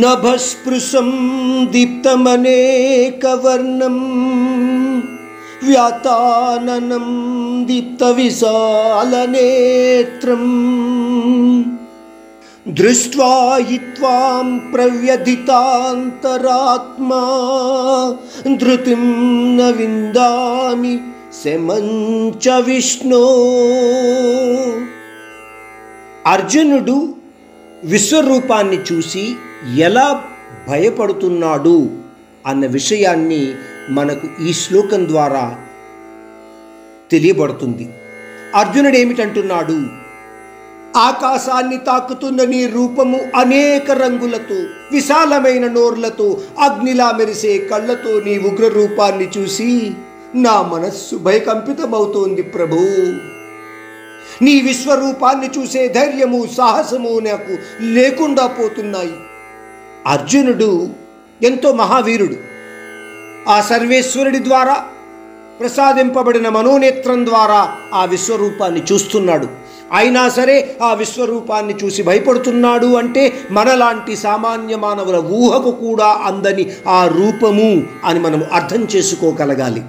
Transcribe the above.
నభస్పృశం దీప్తమనేకవర్ణం వ్యాతాననం దీప్త విశాలనేత్రం దృష్ట్వా హి త్వాం ప్రవ్యధితాంతరాత్మా ధృతిం న విందామి శమంచ విష్ణు అర్జునుడు విశ్వరూపాన్ని చూసి ఎలా భయపడుతున్నాడు అన్న విషయాన్ని మనకు ఈ శ్లోకం ద్వారా తెలియబడుతుంది. అర్జునుడు ఏమిటంటున్నాడు ఆకాశాన్ని తాకుతున్న నీ రూపము అనేక రంగులతో విశాలమైన నోర్లతో అగ్నిలా మెరిసే కళ్ళతో నీ ఉగ్ర రూపాన్ని చూసి నా మనస్సు భయకంపితమవుతోంది ప్రభు. నీ విశ్వరూపాన్ని చూసే ధైర్యము సాహసము నాకు లేకుండా పోతున్నాయి. అర్జునుడు ఎంతో మహావీరుడు. ఆ సర్వేశ్వరుడి ద్వారా ప్రసాదింపబడిన మనోనేత్రం ద్వారా ఆ విశ్వరూపాన్ని చూస్తున్నాడు. అయినా సరే ఆ విశ్వరూపాన్ని చూసి భయపడుతున్నాడు అంటే మనలాంటి సామాన్య మానవుల ఊహకు కూడా అందని ఆ రూపము అని మనం అర్థం చేసుకోగలగాలి.